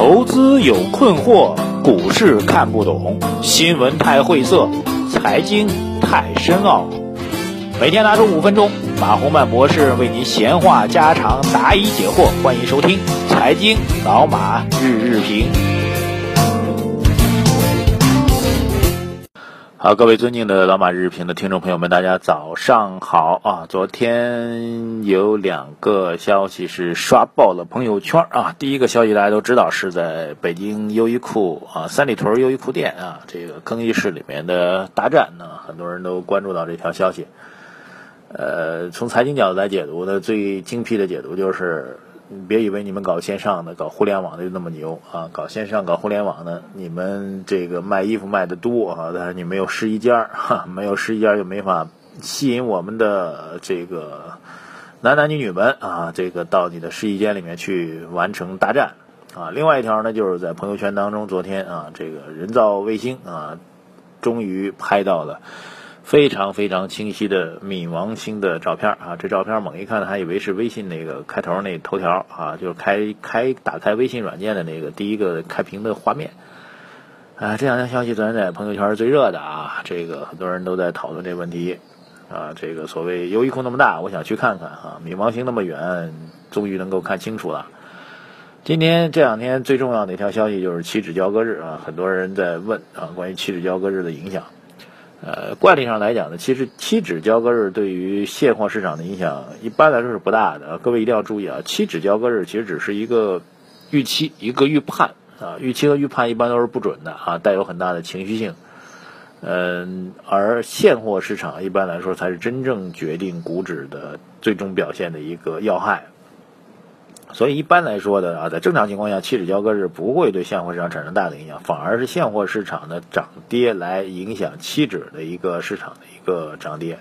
投资有困惑，股市看不懂，新闻太晦涩，财经太深奥。每天拿出五分钟，马洪曼博士为您闲话家常，答疑解惑。欢迎收听《财经老马日日评》。好，各位尊敬的老马日评的听众朋友们，大家早上好啊！昨天有两个消息是刷爆了朋友圈啊。第一个消息大家都知道，是在北京优衣库啊三里屯优衣库店啊这个更衣室里面的大战呢，很多人都关注到这条消息。呃，从财经角度来解读呢，最精辟的解读就是。你别以为你们搞线上的、搞互联网的就那么牛啊！搞线上、搞互联网的，你们这个卖衣服卖的多啊，但是你没有试衣间哈，没有试衣间就没法吸引我们的这个男男女女们啊，这个到你的试衣间里面去完成大战啊。另外一条呢，就是在朋友圈当中，昨天啊，这个人造卫星啊，终于拍到了。非常非常清晰的冥王星的照片啊！这照片猛一看还以为是微信那个开头那头条啊，就是开开打开微信软件的那个第一个开屏的画面啊！这两条消息昨天在朋友圈是最热的啊！这个很多人都在讨论这问题啊！这个所谓优衣库那么大，我想去看看啊！冥王星那么远，终于能够看清楚了。今天这两天最重要的一条消息就是期指交割日啊！很多人在问啊，关于期指交割日的影响。呃，惯例上来讲呢，其实期指交割日对于现货市场的影响一般来说是不大的。各位一定要注意啊，期指交割日其实只是一个预期、一个预判啊，预期和预判一般都是不准的啊，带有很大的情绪性。嗯，而现货市场一般来说才是真正决定股指的最终表现的一个要害。所以一般来说的啊，在正常情况下，期指交割日不会对现货市场产生大的影响，反而是现货市场的涨跌来影响期指的一个市场的一个涨跌。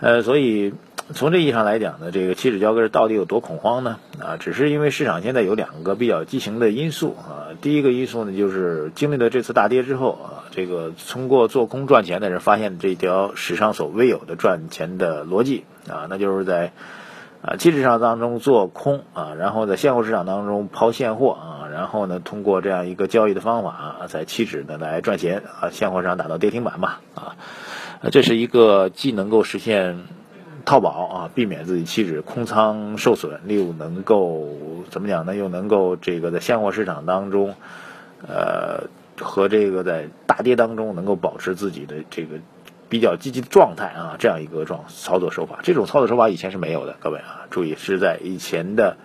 呃，所以从这意义上来讲呢，这个期指交割日到底有多恐慌呢？啊，只是因为市场现在有两个比较畸形的因素啊。第一个因素呢，就是经历了这次大跌之后啊，这个通过做空赚钱的人发现这条史上所未有的赚钱的逻辑啊，那就是在。啊，期指上当中做空啊，然后在现货市场当中抛现货啊，然后呢，通过这样一个交易的方法啊，在期指呢来赚钱啊，现货市场打到跌停板嘛啊，这是一个既能够实现套保啊，避免自己期指空仓受损，又能够怎么讲呢？又能够这个在现货市场当中，呃，和这个在大跌当中能够保持自己的这个。比较积极的状态啊，这样一个状操作手法，这种操作手法以前是没有的，各位啊，注意是在以前的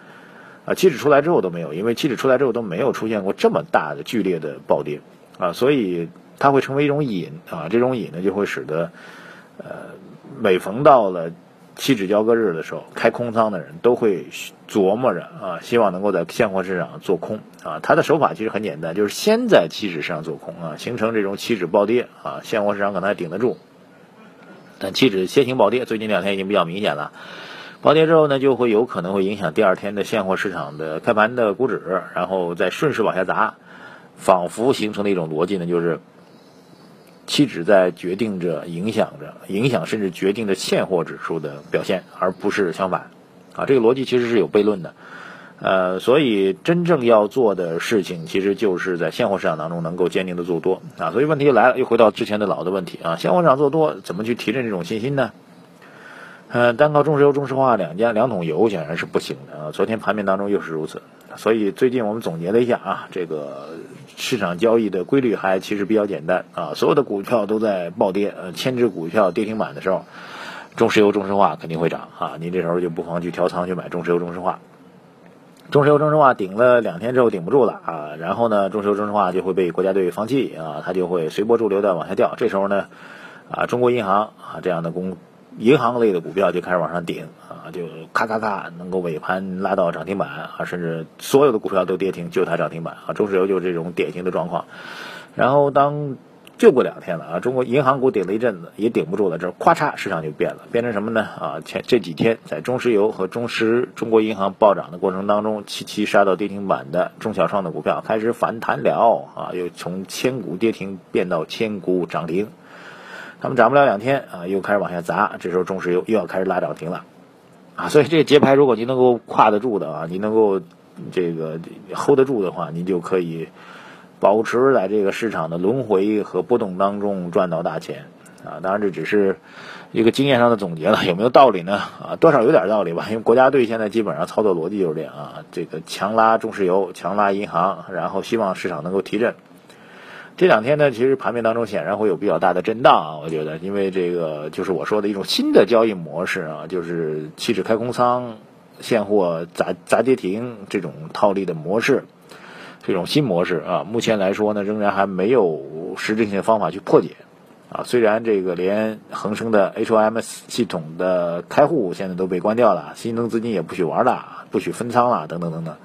啊期指出来之后都没有，因为期指出来之后都没有出现过这么大的剧烈的暴跌啊，所以它会成为一种瘾啊，这种瘾呢就会使得呃每逢到了期指交割日的时候，开空仓的人都会琢磨着啊，希望能够在现货市场做空啊，他的手法其实很简单，就是先在期指上做空啊，形成这种期指暴跌啊，现货市场可能还顶得住。但期指先行暴跌，最近两天已经比较明显了。暴跌之后呢，就会有可能会影响第二天的现货市场的开盘的股指，然后再顺势往下砸，仿佛形成的一种逻辑呢，就是期指在决定着、影响着、影响甚至决定着现货指数的表现，而不是相反。啊，这个逻辑其实是有悖论的。呃，所以真正要做的事情，其实就是在现货市场当中能够坚定的做多啊。所以问题来了，又回到之前的老的问题啊。现货市场做多，怎么去提振这种信心呢？呃，单靠中石油、中石化两家两桶油显然是不行的啊。昨天盘面当中又是如此。所以最近我们总结了一下啊，这个市场交易的规律还其实比较简单啊。所有的股票都在暴跌，呃，千只股票跌停板的时候，中石油、中石化肯定会涨啊。您这时候就不妨去调仓去买中石油、中石化。中石油、中石化顶了两天之后顶不住了啊，然后呢，中石油、中石化就会被国家队放弃啊，它就会随波逐流的往下掉。这时候呢，啊，中国银行啊这样的公银行类的股票就开始往上顶啊，就咔咔咔能够尾盘拉到涨停板啊，甚至所有的股票都跌停，就它涨停板啊。中石油就是这种典型的状况。然后当就过两天了啊！中国银行股顶了一阵子，也顶不住了。这咵嚓，市场就变了，变成什么呢？啊，前这几天在中石油和中石中国银行暴涨的过程当中，齐齐杀到跌停板的中小创的股票开始反弹了啊！又从千股跌停变到千股涨停，他们涨不了两天啊，又开始往下砸。这时候中石油又要开始拉涨停了啊！所以这个节拍，如果您能够跨得住的啊，您能够这个 hold 得住的话，您就可以保持在这个市场的轮回和波动当中赚到大钱啊！当然这只是一个经验上的总结了，有没有道理呢？啊，多少有点道理吧，因为国家队现在基本上操作逻辑就是这样啊，这个强拉中石油，强拉银行，然后希望市场能够提振。这两天呢，其实盘面当中显然会有比较大的震荡啊，我觉得，因为这个就是我说的一种新的交易模式啊，就是期指开空仓、现货砸砸跌停这种套利的模式，这种新模式啊，目前来说呢，仍然还没有实质性的方法去破解啊。虽然这个连恒生的 HOMS 系统的开户现在都被关掉了，新增资金也不许玩了，不许分仓了，等等等等。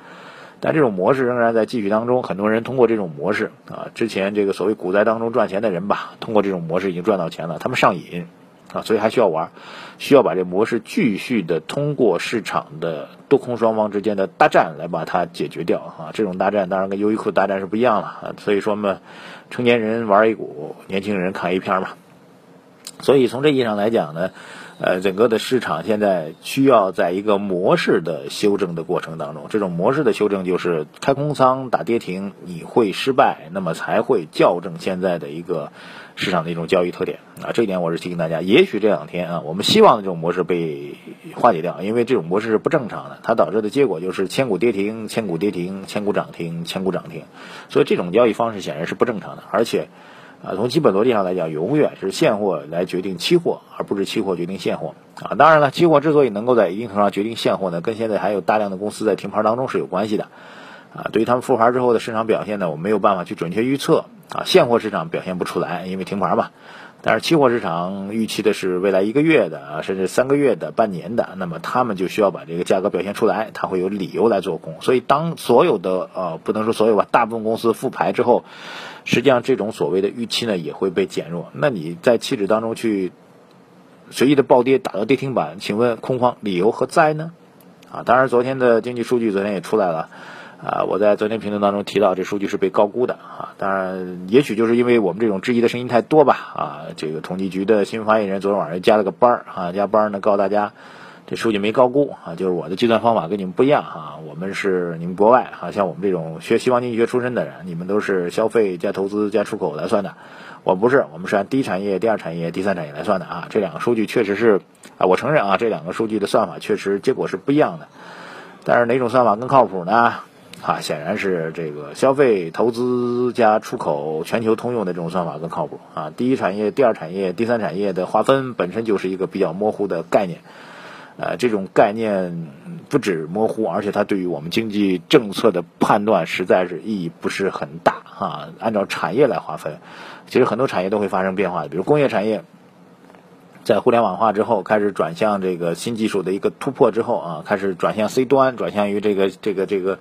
但这种模式仍然在继续当中，很多人通过这种模式啊，之前这个所谓股灾当中赚钱的人吧，通过这种模式已经赚到钱了，他们上瘾啊，所以还需要玩，需要把这模式继续的通过市场的多空双方之间的大战来把它解决掉啊。这种大战当然跟优衣库大战是不一样了啊，所以说嘛，成年人玩 A 股，年轻人看 A 片嘛，所以从这意义上来讲呢。呃，整个的市场现在需要在一个模式的修正的过程当中，这种模式的修正就是开空仓打跌停，你会失败，那么才会校正现在的一个市场的一种交易特点啊。这一点我是提醒大家，也许这两天啊，我们希望的这种模式被化解掉，因为这种模式是不正常的，它导致的结果就是千股跌停，千股跌停，千股涨停，千股涨停，所以这种交易方式显然是不正常的，而且。啊，从基本逻辑上来讲，永远是现货来决定期货，而不是期货决定现货。啊，当然了，期货之所以能够在一定程度上决定现货呢，跟现在还有大量的公司在停牌当中是有关系的。啊，对于他们复牌之后的市场表现呢，我没有办法去准确预测。啊，现货市场表现不出来，因为停牌嘛。但是期货市场预期的是未来一个月的啊，甚至三个月的、半年的，那么他们就需要把这个价格表现出来，他会有理由来做空。所以，当所有的呃，不能说所有吧，大部分公司复牌之后，实际上这种所谓的预期呢也会被减弱。那你在期指当中去随意的暴跌打到跌停板，请问空方理由何在呢？啊，当然昨天的经济数据昨天也出来了。啊，我在昨天评论当中提到，这数据是被高估的啊。当然，也许就是因为我们这种质疑的声音太多吧啊。这个统计局的新闻发言人昨天晚上加了个班儿啊，加班儿呢告诉大家，这数据没高估啊，就是我的计算方法跟你们不一样啊。我们是你们国外啊，像我们这种学西方经济学出身的人，你们都是消费加投资加出口来算的，我不是，我们是按第一产业、第二产业、第三产业来算的啊。这两个数据确实是啊，我承认啊，这两个数据的算法确实结果是不一样的。但是哪种算法更靠谱呢？啊，显然是这个消费、投资加出口全球通用的这种算法更靠谱啊。第一产业、第二产业、第三产业的划分本身就是一个比较模糊的概念，呃，这种概念不止模糊，而且它对于我们经济政策的判断实在是意义不是很大啊。按照产业来划分，其实很多产业都会发生变化的，比如工业产业，在互联网化之后开始转向这个新技术的一个突破之后啊，开始转向 C 端，转向于这个这个这个。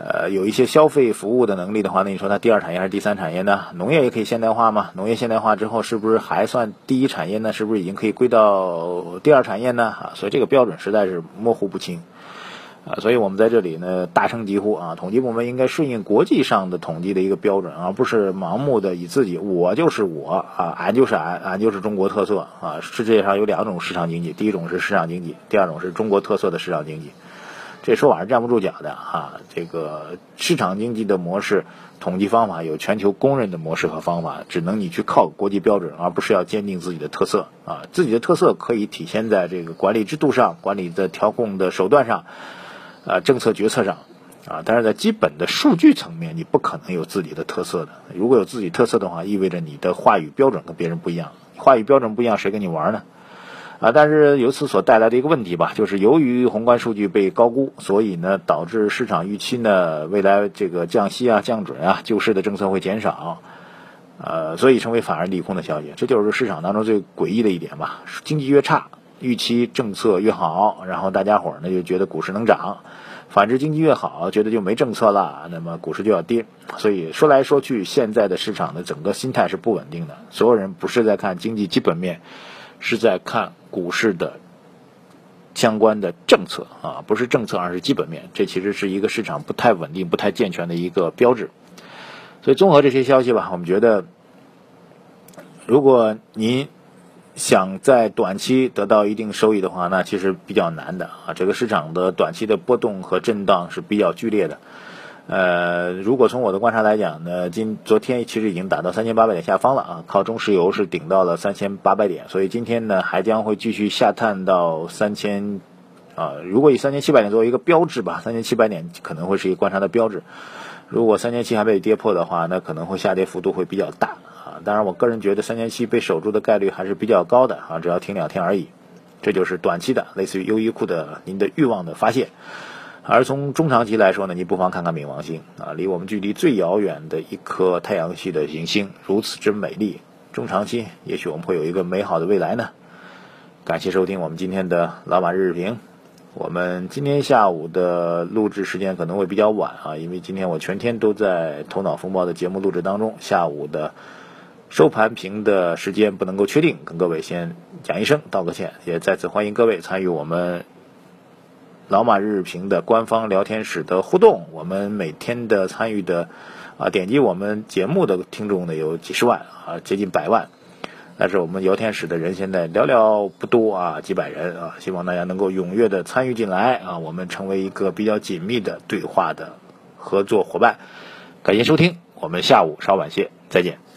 呃，有一些消费服务的能力的话，那你说它第二产业还是第三产业呢？农业也可以现代化吗？农业现代化之后，是不是还算第一产业呢？是不是已经可以归到第二产业呢？啊，所以这个标准实在是模糊不清啊。所以我们在这里呢，大声疾呼啊，统计部门应该顺应国际上的统计的一个标准，而不是盲目的以自己我就是我啊，俺就是俺，俺就是中国特色啊。世界上有两种市场经济，第一种是市场经济，第二种是中国特色的市场经济。这说法是站不住脚的哈，这个市场经济的模式统计方法有全球公认的模式和方法，只能你去靠国际标准，而不是要坚定自己的特色啊。自己的特色可以体现在这个管理制度上、管理的调控的手段上、啊政策决策上啊。但是在基本的数据层面，你不可能有自己的特色的。如果有自己特色的话，意味着你的话语标准跟别人不一样。话语标准不一样，谁跟你玩呢？啊，但是由此所带来的一个问题吧，就是由于宏观数据被高估，所以呢，导致市场预期呢，未来这个降息啊、降准啊、救市的政策会减少，呃，所以成为反而利空的消息。这就是市场当中最诡异的一点吧。经济越差，预期政策越好，然后大家伙儿呢就觉得股市能涨；反之，经济越好，觉得就没政策了，那么股市就要跌。所以说来说去，现在的市场的整个心态是不稳定的。所有人不是在看经济基本面。是在看股市的相关的政策啊，不是政策，而是基本面。这其实是一个市场不太稳定、不太健全的一个标志。所以，综合这些消息吧，我们觉得，如果您想在短期得到一定收益的话，那其实比较难的啊。这个市场的短期的波动和震荡是比较剧烈的。呃，如果从我的观察来讲呢，今昨天其实已经打到三千八百点下方了啊，靠中石油是顶到了三千八百点，所以今天呢还将会继续下探到三千啊。如果以三千七百点作为一个标志吧，三千七百点可能会是一个观察的标志。如果三千七还被跌破的话，那可能会下跌幅度会比较大啊。当然，我个人觉得三千七被守住的概率还是比较高的啊，只要停两天而已。这就是短期的，类似于优衣库的您的欲望的发泄。而从中长期来说呢，你不妨看看冥王星啊，离我们距离最遥远的一颗太阳系的行星如此之美丽。中长期，也许我们会有一个美好的未来呢。感谢收听我们今天的老马日日评。我们今天下午的录制时间可能会比较晚啊，因为今天我全天都在头脑风暴的节目录制当中，下午的收盘评的时间不能够确定，跟各位先讲一声道个歉，也再次欢迎各位参与我们。老马日评的官方聊天室的互动，我们每天的参与的啊，点击我们节目的听众呢有几十万啊，接近百万，但是我们聊天室的人现在寥寥不多啊，几百人啊，希望大家能够踊跃的参与进来啊，我们成为一个比较紧密的对话的合作伙伴。感谢收听，我们下午稍晚些再见。